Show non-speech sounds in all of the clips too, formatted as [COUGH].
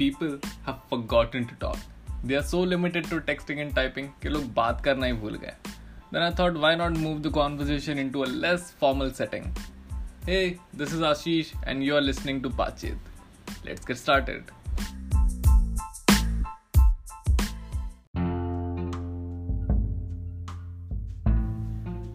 people have forgotten to talk. They are so limited to texting and typing कि लोग बात करना ही भूल गए. Then I thought, why not move the conversation into a less formal setting? Hey, this is Ashish, and you are listening to Pachit. Let's get started.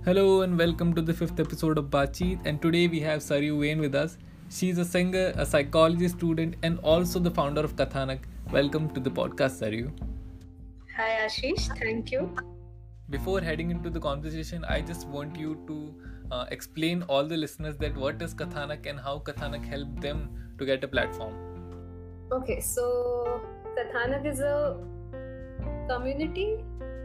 Hello and welcome to the fifth episode of Bachit. And today we have Saryu Wayne with us. She's a singer, a psychology student, and also the founder of Kathanak. Welcome to the podcast, Saryu. Hi, Ashish. Thank you. Before heading into the conversation, I just want you to uh, explain all the listeners that what is Kathanak and how Kathanak helped them to get a platform. Okay, so Kathanak is a community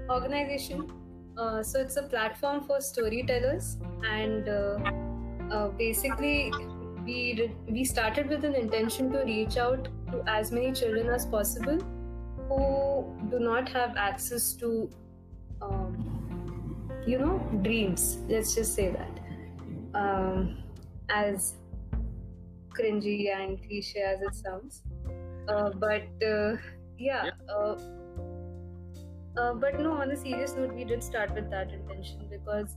organization uh, so it's a platform for storytellers, and uh, uh, basically we we started with an intention to reach out to as many children as possible who do not have access to, um, you know, dreams. Let's just say that. Um, as cringy and cliche as it sounds, uh, but uh, yeah. yeah uh, but no, on a serious note, we did start with that intention because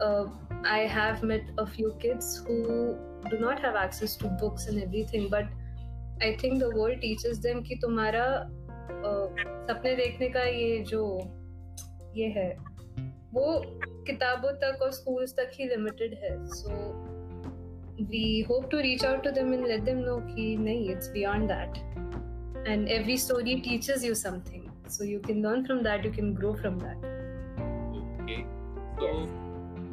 uh, I have met a few kids who do not have access to books and everything, but I think the world teaches them कि तुम्हारा uh, सपने देखने का ये जो ये है वो किताबों तक और स्कूल्स तक ही लिमिटेड है सो we hope to reach out to them and let them know कि नहीं it's beyond that and every story teaches you something so you can learn from that you can grow from that okay so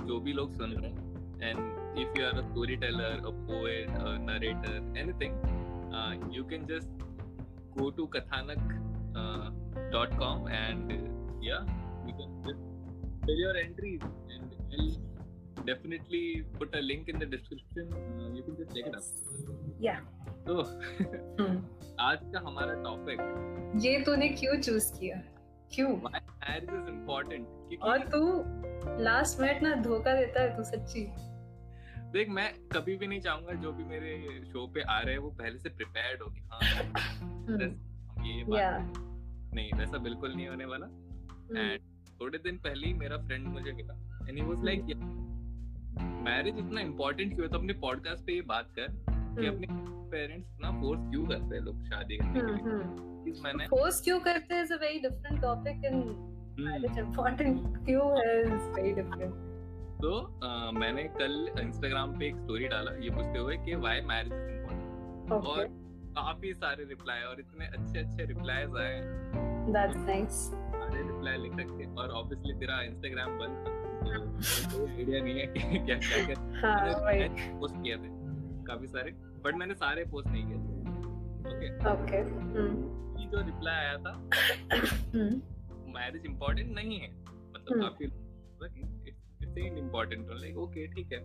जो भी लोग सुन रहे हैं and if you are a storyteller a poet a narrator anything uh, you can just go to kathanak uh, and uh, yeah you can just fill your entries and I'll definitely put a link in the description uh, you can just check it out yeah तो आज का हमारा topic ये तूने क्यों choose किया क्यों marriage is important और तू लास्ट मिनट ना धोखा देता है तू सच्ची देख मैं कभी भी नहीं चाहूँगा जो भी मेरे शो पे आ रहे हैं वो पहले से प्रिपेयर्ड हो कि हाँ हम्म। ये बात नहीं वैसा बिल्कुल नहीं होने वाला एंड हम्म। थोड़े दिन पहले ही मेरा फ्रेंड मुझे मिला and he was like marriage इतना इम्पोर्टेंट क्यों है तो अपने पॉडकास्ट पे ये बात कर कि हम्म। अपने पेरेंट्स ना फोर्स क्यों करते हैं लोग शादी करने के लिए हम्म। मैंने फोर्स क्यों करते हैं is a very different topic and marriage important क्यों है इज़ वेरी डिफरेंट तो uh, मैंने कल इंस्टाग्राम पे एक स्टोरी डाला ये पूछते हुए कि व्हाई मैरिज इज़ इम्पोर्टेंट और काफ़ी सारे रिप्लाई और इतने अच्छे अच्छे रिप्लाईज आए दैट्स नाइस सारे रिप्लाई लिख रखे और ऑब्वियसली तेरा इंस्टाग्राम बंद तो आइडिया नहीं है कि [LAUGHS] क्या क्या क्या [LAUGHS] हाँ, पोस्ट किए थे काफ़ी सारे बट मैंने सारे पोस्ट नहीं किए ओके ओके ये जो रिप्लाई आया था मैरिज [COUGHS] हम्म। इम्पोर्टेंट नहीं है। मतलब काफ़ी इट्स इम्पोर्टेंट लाइक ओके ठीक है।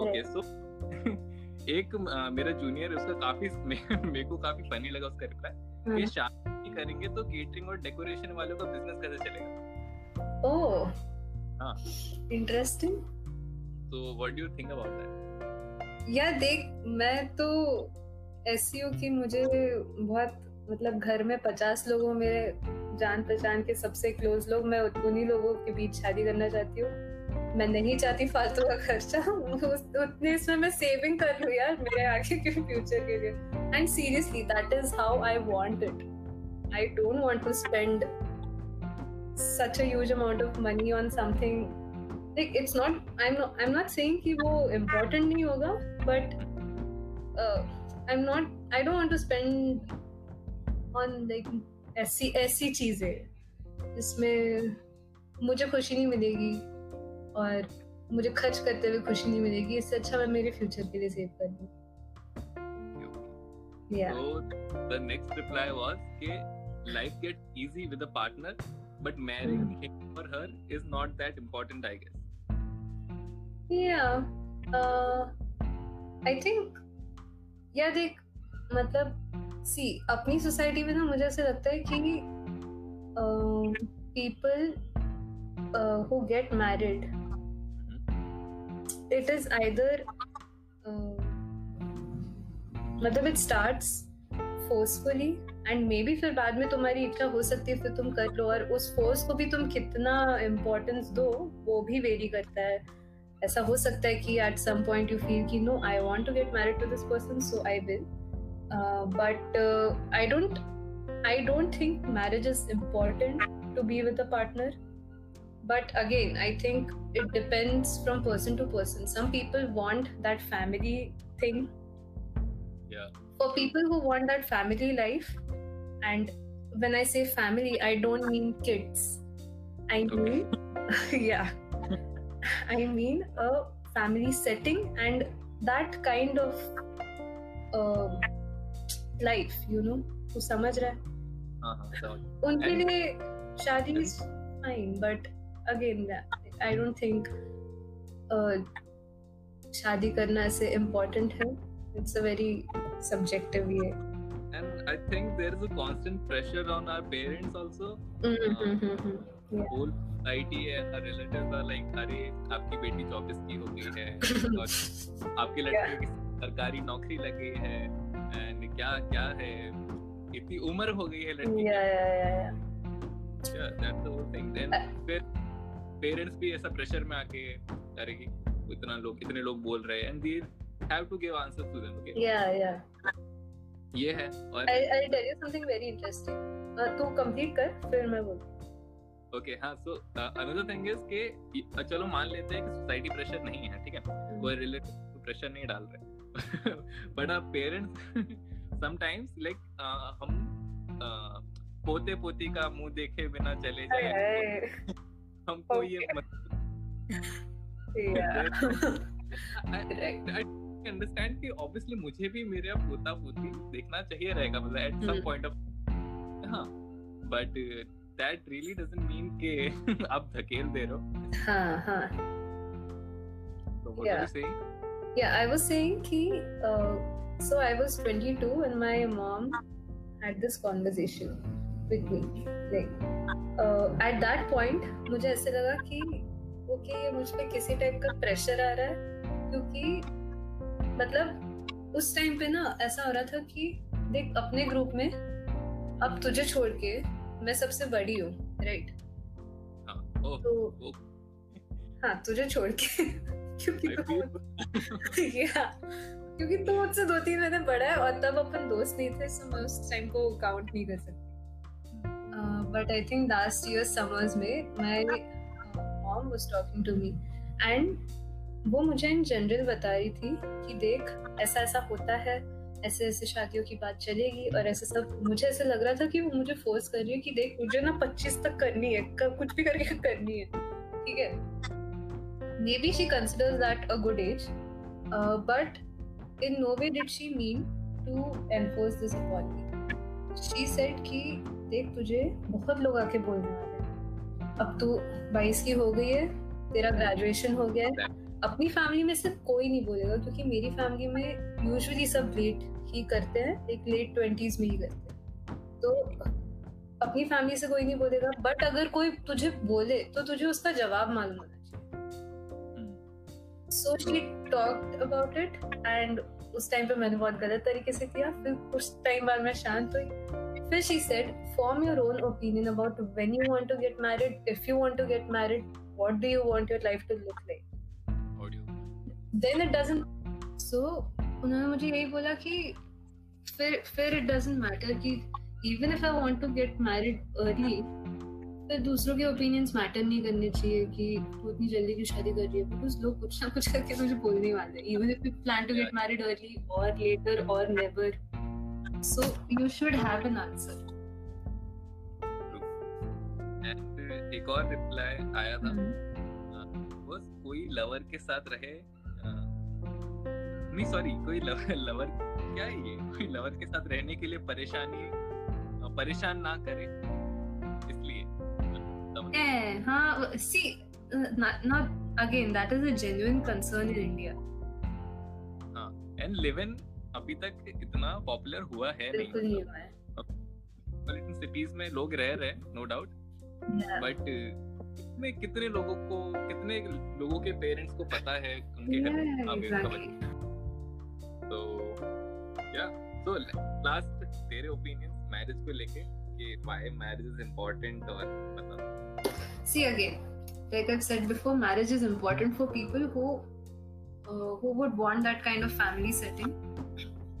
ओके सो [LAUGHS] एक मेरा जूनियर है उसका काफ़ी [LAUGHS] मेरे को काफ़ी फनी लगा उसका रिप्लाई कि शादी करेंगे तो केटरिंग और डेकोरेशन वालों का बिज़नेस कैसे चलेगा? ओह। हाँ। Interesting so what do you think about that? यार देख मैं तो एस की मुझे बहुत मतलब घर में पचास लोगों मेरे जान पहचान के सबसे क्लोज लोग मैं उन्हीं लोगों के बीच शादी करना चाहती हूँ। मैं नहीं चाहती फालतू का खर्चा। उतने इसमें मैं सेविंग कर लू यार मेरे आगे के फ्यूचर के लिए। And seriously that is how I want it I don't want to spend such huge amount of money on something like it's not I I am not saying कि वो इम्पोर्टेंट नहीं होगा but I am not I don't want to spend on like ऐसी ऐसी चीज़ें जिसमें मुझे खुशी नहीं मिलेगी। और मुझे खर्च करते हुए खुशी नहीं मिलेगी इससे अच्छा मैं मेरे फ्यूचर के लिए सेव कर दूँ yeah so the next reply was कि life gets easy with a partner but marrying mm. him or her is not that important i guess yeah uh, I think या देख मतलब सी अपनी सोसाइटी में ना मुझे ऐसे लगता है कि people who get married it is either मतलब it starts forcefully and maybe फिर बाद में तुम्हारी इच्छा हो सकती है, फिर तुम कर लो और उस फोर्स को भी तुम कितना इम्पोर्टेंस दो, वो भी वेरी करता है। ऐसा हो सकता है कि at some point you feel कि no I want to get married to this person so I will but I don't I don't think marriage is important to be with a partner but again i think it depends from person to person some people want that family thing yeah for people who want that family life and when i say family i don't mean kids i mean [LAUGHS] okay. yeah [LAUGHS] i mean a family setting and that kind of uh, life you know तू समझ रहा है हाँ उनके लिए शादी is fine but again I don't think शादी करना ऐसे इम्पोर्टेंट है इट्स अ वेरी सब्जेक्टिव ये and i think there is a constant pressure on our parents also mm -hmm. uh, yeah. whole society and our relatives are like अरे आपकी बेटी चौबीस की हो गई है और आपके लड़के की सरकारी नौकरी लगी है एंड क्या क्या है इतनी उम्र हो गई है लड़की yeah, yeah, yeah, yeah. yeah that's the whole thing then फिर पेरेंट्स भी ऐसा प्रेशर में आके अरे इतना लोग इतने लोग बोल रहे हैं and they have to give answers to them okay yeah yeah. ये है और I'll tell you something very interesting. Uh, तू कंप्लीट कर फिर मैं बोलूँ। ओके हाँ सो अनदर थिंग इज़ कि चलो मान लेते हैं कि सोसाइटी प्रेशर नहीं है ठीक है? कोई रिलेटिव प्रेशर नहीं डाल रहे। But our parents sometimes like हम uh, पोते पोती का मुँह देखे बिना चले जाए। हमको ये मत अंडरस्टैंड कि ऑब्वियसली मुझे भी मेरे पोता पोती देखना चाहिए रहेगा मतलब एट सम पॉइंट ऑफ़ हाँ but that really doesn't mean कि आप धकेल दे रहे हो हाँ हाँ तो what Yeah. are you saying? Yeah, I was saying कि uh, so I was 22 and my mom had this conversation with me. Like uh, that point मुझे ऐसे लगा कि ओके ये मुझ पे किसी टाइप का प्रेशर आ रहा है क्योंकि मतलब उस टाइम पे ना ऐसा हो रहा था कि देख अपने ग्रुप में अब तुझे छोड़ के मैं सबसे बड़ी हूँ राइट हाँ, तो हाँ तुझे छोड़ के [LAUGHS] क्योंकि I तू [LAUGHS] क्योंकि तू मुझसे दो तीन महीने बड़ा है और तब अपन दोस्त नहीं थे so मैं उस टाइम को काउंट नहीं कर सकती। But I think last year summers में my mom was talking to me and वो मुझे इन जनरल बता रही थी कि देख, ऐसा ऐसा होता है, ऐसे ऐसे शादियों की बात चलेगी और ऐसे सब, मुझे ऐसे लग रहा था कि वो मुझे फोर्स कर रही है कि देख, मुझे ना 25 तक करनी है, क- कुछ भी करके करनी है, ठीक है? Maybe she considers that a good age but in no did she mean to enforce this upon me she said कि देख तुझे बहुत लोग आके बोलने वाले हैं अब तू 22 की हो गई है तेरा ग्रेजुएशन हो गया है। अपनी फैमिली में से कोई नहीं बोलेगा क्योंकि मेरी फैमिली में यूजुअली सब लेट ही करते हैं एक लेट ट्वेंटीज में ही करते हैं। तो अपनी फैमिली से कोई नहीं बोलेगा बट अगर कोई तुझे बोले तो तुझे उसका जवाब मालूम होना चाहिए। So she talked about it and उस टाइम पे मैंने बहुत गलत तरीके से किया फिर कुछ टाइम बाद मैं शांत हुई। फिर she said form your own opinion about when you want to get married if you want to get married what do you want your life to look like then it doesn't so उन्होंने मुझे यही बोला कि फिर फिर it doesn't matter कि even if I want to get married early फिर दूसरों के ओपिनियंस मैटर नहीं करने चाहिए कि तू इतनी जल्दी क्यों शादी कर रही है। बिकॉज़ लोग कुछ ना कुछ करके तुझे बोलने वाले even if you plan to get married early और लेटर और never so you should have an answer And uh, एक और रिप्लाई आया था। बस कोई लवर के साथ रहे नहीं सॉरी कोई लवर क्या है ये? कोई लवर के साथ रहने के लिए परेशानी परेशान ना करे इसलिए। हाँ see not again that is a genuine concern in India and live in अभी तक इतना पॉपुलर हुआ है बिल्कुल नहीं हुआ है। मेट्रोपॉलिटन सिटीज़ में लोग रह रहे हैं नो डाउट बट में कितने लोगों को कितने लोगों के पेरेंट्स को पता है उनके घर में Yeah, अभी exactly. तो या तो लास्ट तेरे ओपिनियंस मैरिज को लेके कि व्हाई मैरिज इज़ इम्पोर्टेंट और मतलब again, like I've said before, marriage is important for people who uh, who would want that kind of family setting.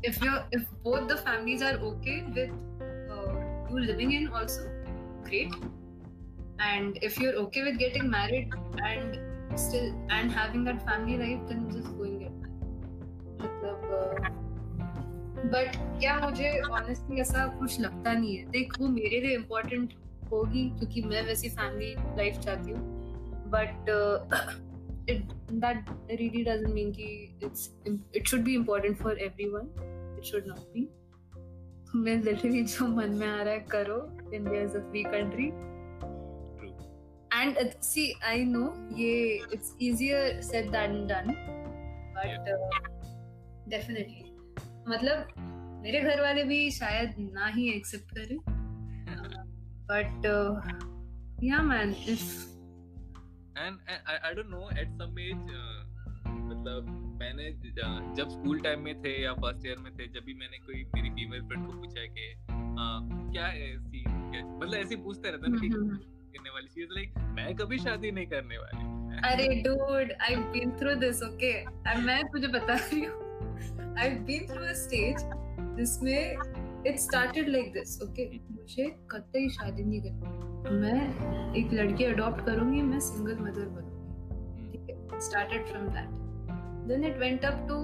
If you're if both the families are okay with uh, you living in also, great. And if you're okay with getting married and still and having that family life, then just go and get married. मतलब but क्या मुझे honestly ऐसा कुछ लगता नहीं है देख वो मेरे लिए इम्पोर्टेंट होगी क्योंकि मैं वैसी फैमिली लाइफ चाहती हूँ but that really doesn't mean कि it's it should be important for everyone it should not be मैं लिटरली जो मन में आ रहा है करो। India is a free country and see I know yeah it's easier said than done but definitely मतलब मेरे घर वाले भी शायद ना ही एक्सेप्ट करें। But yeah man if and I don't know at some age मतलब मैंने जब स्कूल टाइम में थे या फ़र्स्ट ईयर में थे जब भी मैंने कोई मेरी फीमेल फ्रेंड को पूछा कि क्या है सीन मतलब ऐसे पूछते रहते ना कि हम्म, हम्म, करने वाली चीज़ लाइक मैं कभी शादी नहीं करने वाली अरे dude I been through this okay मैं तुझे बता रही हूँ। I been through a stage जिसमें it started like this okay मुझे कतई शादी नहीं करनी मैं एक लड़की अडॉप्ट करूँगी मैं सिंगल मदर बनूँगी। ठीक है? Started from that then it went up to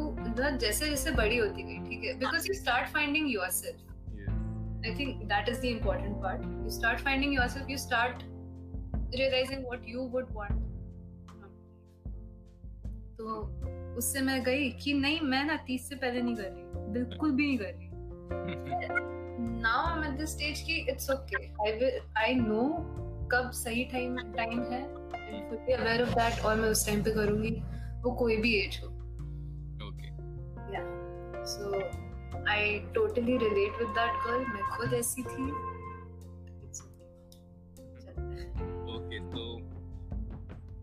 जैसे जैसे बड़ी होती गई ठीक है? Because you start finding yourself I think that is the important part. You start finding yourself, you start realizing what you would want. तो उससे मैं गई कि नहीं मैं ना तीस से पहले नहीं कर रही बिल्कुल भी नहीं कर रही now I am at the stage की it's okay I will I know कब सही टाइम टाइम है। अवेयर ऑफ़ दैट और मैं उस टाइम पे करूँगी। वो कोई भी एज हो okay yeah so I totally relate with that girl मैं खुद ऐसी थी। ओके तो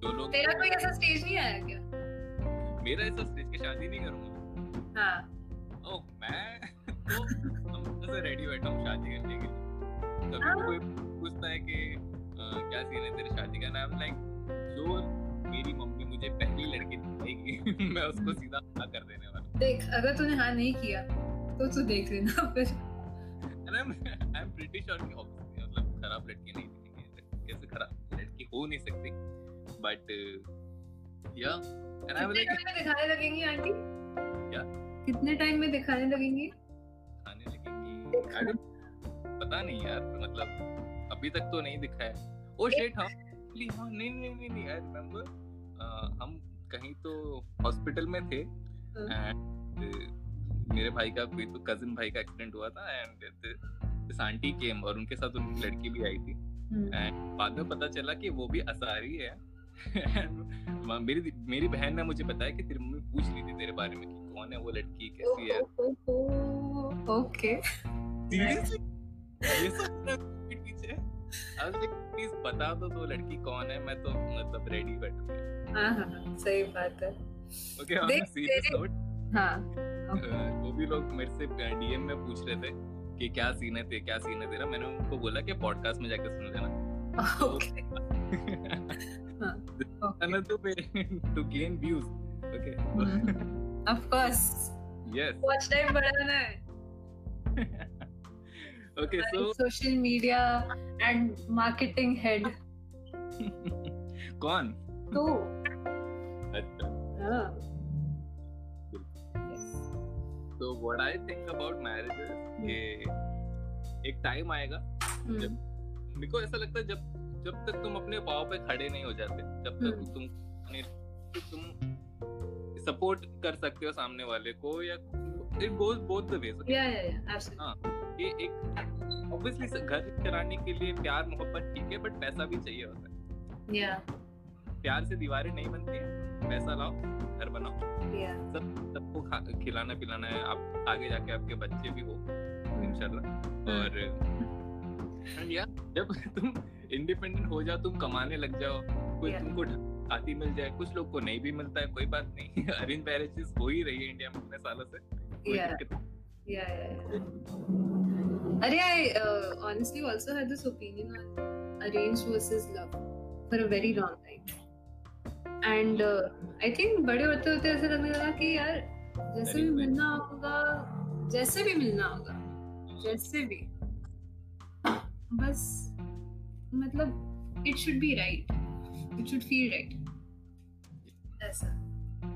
दो लोग तेरा कोई ऐसा स्टेज नहीं आया क्या? मेरा ऐसा स्टेज की शादी नहीं करूँगा। हाँ। ओह मैं तो हम से रेडी बैठा हूँ शादी करने के लिए। कभी हाँ। कोई पूछता है कि क्या सीन है तेरे शादी का? नाम लाइक जो मेरी मम्मी मुझे पहली लड़की दिखाएगी [LAUGHS] मैं उसको सीधा हाँ कर देने वाला देख अगर तूने हाँ नहीं किया तो तू देख लेना फिर। I'm I'm pretty sure कि मतलब खराब लड़की नहीं दिखेंगे कैसे खराब? लड़की हो नहीं सकती। बट या एंड आई कितने लाइक दिखाने लगेंगी आंटी? क्या? कितने टाइम में दिखाने लगेंगी? खाने लगेंगी। पता नहीं यार मतलब अभी तक तो नहीं दिखा है ओ शिट हाँ। Actually, हाँ नहीं नहीं नहीं नहीं आई रिमेम्बर हम कहीं तो हॉस्पिटल में थे हाँ। एंड मेरे भाई का कोई तो कजिन भाई का एक्सीडेंट हुआ था एंड दिस आंटी केम और उनके साथ उनकी लड़की भी आई थी हम्म, एंड बाद में पता चला कि वो भी असारी है मेरी मेरी बहन ने मुझे बताया कि तेरी मम्मी पूछ रही थी तेरे बारे में कि कौन है वो लड़की कैसी है ओके सीरियसली ये सब पीछे प्लीज़ बता दो तो लड़की कौन है मैं तो मतलब रेडी बैठूँगा हाँ। हाँ हाँ, सही बात है। ओके ऑन देख, सीरियस नोट हाँ वो भी लोग मेरे से डीएम में पूछ रहे थे कि क्या सीन है ते क्या सीन है तेरा? मैंने उनको बोला कि पॉडकास्ट में जाकर सुन लेना। [LAUGHS] ओके। [LAUGHS] हाँ, okay. way to gain views okay? Of course yes watch time बढ़ाना है। [LAUGHS] okay so social media and marketing head कौन तो अच्छा हाँ so what i think about marriage is कि एक टाइम आएगा हम्म, मेरे को ऐसा लगता है जब जब तक तुम अपने पाँव पे खड़े नहीं हो जाते जब तक हम्म। तुम अपने- तुम सपोर्ट कर सकते हो सामने वाले को या it goes both the ways yeah yeah yeah absolutely ये एक ऑब्वियसली घर चलाने के लिए प्यार मोहब्बत ठीक है बट पैसा भी चाहिए होता है। या प्यार से दीवारें नहीं बनती हैं पैसा लाओ घर बनाओ। या सब सबको खिलाना पिलाना है आप आगे जाके आपके बच्चे भी हो इंशाल्लाह। और and yeah, जब [LAUGHS] तुम इंडिपेंडेंट हो जाओ तुम कमाने लग जाओ कोई Yeah. तुमको शादी मिल जाए कुछ लोग को नहीं भी मिलता है कोई बात नहीं [LAUGHS] अरेंज मैरिजेस हो ही रही है इंडिया में इतने सालों से कोई Yeah. दिक्कत नहीं। Arey, I uh, honestly also had this opinion on arranged versus love for a very long time. And uh, I think बड़े होते होते ऐसा लगने लगा कि यार जैसे भी मिलना होगा जैसे भी मिलना होगा जैसे भी। बस मतलब it should be right it should feel right ऐसा।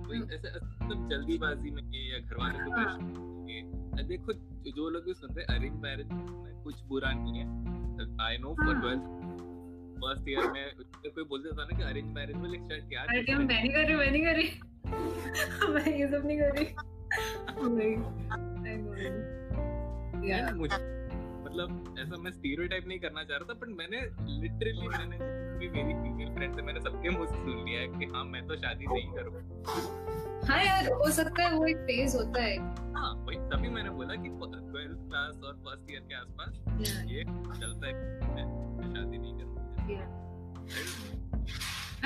कोई ऐसे मतलब जल्दीबाजी में या घर वालों को हाँ। देखो जो लोग भी सुन रहे हैं अरेंज मैरिज में कुछ बुरा नहीं है I know for. Twelfth first year में कोई बोलते था ना कि अरेंज मैरिज में लेक्चर क्या अरे क्या मैं नहीं कर रही मैं नहीं कर रही मैं ये सब नहीं कर रही. Yeah. मुझे मतलब ऐसा मैं स्टीरियोटाइप नहीं करना चाह रहा था बट मैंने लिटरली मैंने भी मेरी फीमेल फ्रेंड्स है मैंने सबके मुँह से सुन लिया है कि हाँ मैं तो शादी नहीं करूँगा हाँ यार हो सकता है वो एक फ़ेज़ होता है। हाँ वही तभी मैंने बोला कि ट्वेल्थ क्लास और फ़र्स्ट ईयर के आसपास ये चलता है शादी नहीं करूँगा।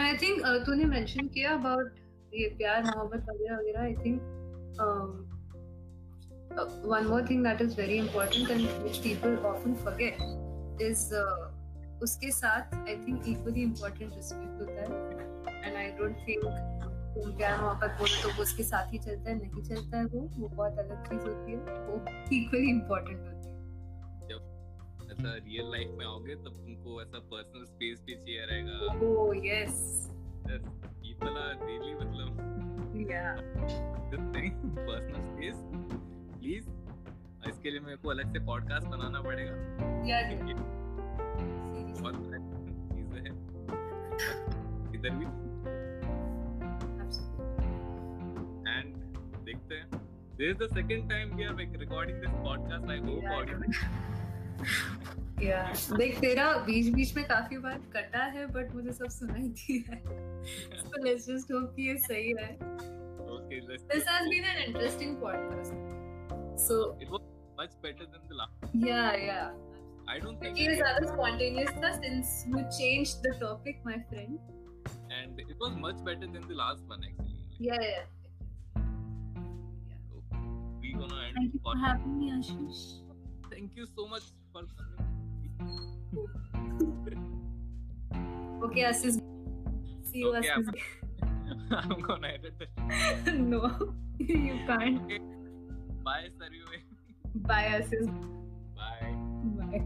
आई थिंक तूने मेंशन किया अबाउट ये प्यार मोहब्बत वगैरह वगैरह I think one more thing that is very important and which people often forget is uh, उसके साथ I think equally important respect होता है। एंड आई डोंट थिंक प्यार मोहब्बत बोलो तो वो उसके साथ ही चलता है नहीं चलता है वो वो बहुत अलग चीज़ होती है वो इक्वली इम्पोर्टेंट होती है। ऐसा रियल लाइफ में आओगे तब तुमको ऐसा पर्सनल स्पेस भी चाहिए रहेगा। Oh yes people are really मतलब या पर्सनल स्पेस प्लीज़ इसके लिए मेरे को अलग से पॉडकास्ट बनाना पड़ेगा। या बहुत चीज़ें हैं। इधर भी This is the second time we are like recording this podcast. I hope Yeah. audio. या देख तेरा बीच बीच में काफ़ी बार कटा है बट मुझे सब सुनाई दिया है so let's just hope कि ये सही है Okay, let's. this has been an interesting podcast so It was much better than the last. yeah yeah I don't think. ये ज़्यादा spontaneous था since you changed the topic my friend And it was much better than the last one actually. yeah yeah gonna end. thank you for having me Ashish Thank you so much for coming. okay Ashish see you Okay, Ashish I'm [LAUGHS] gonna edit this. [LAUGHS] no you can't Bye, Saryu. bye Ashish Bye. bye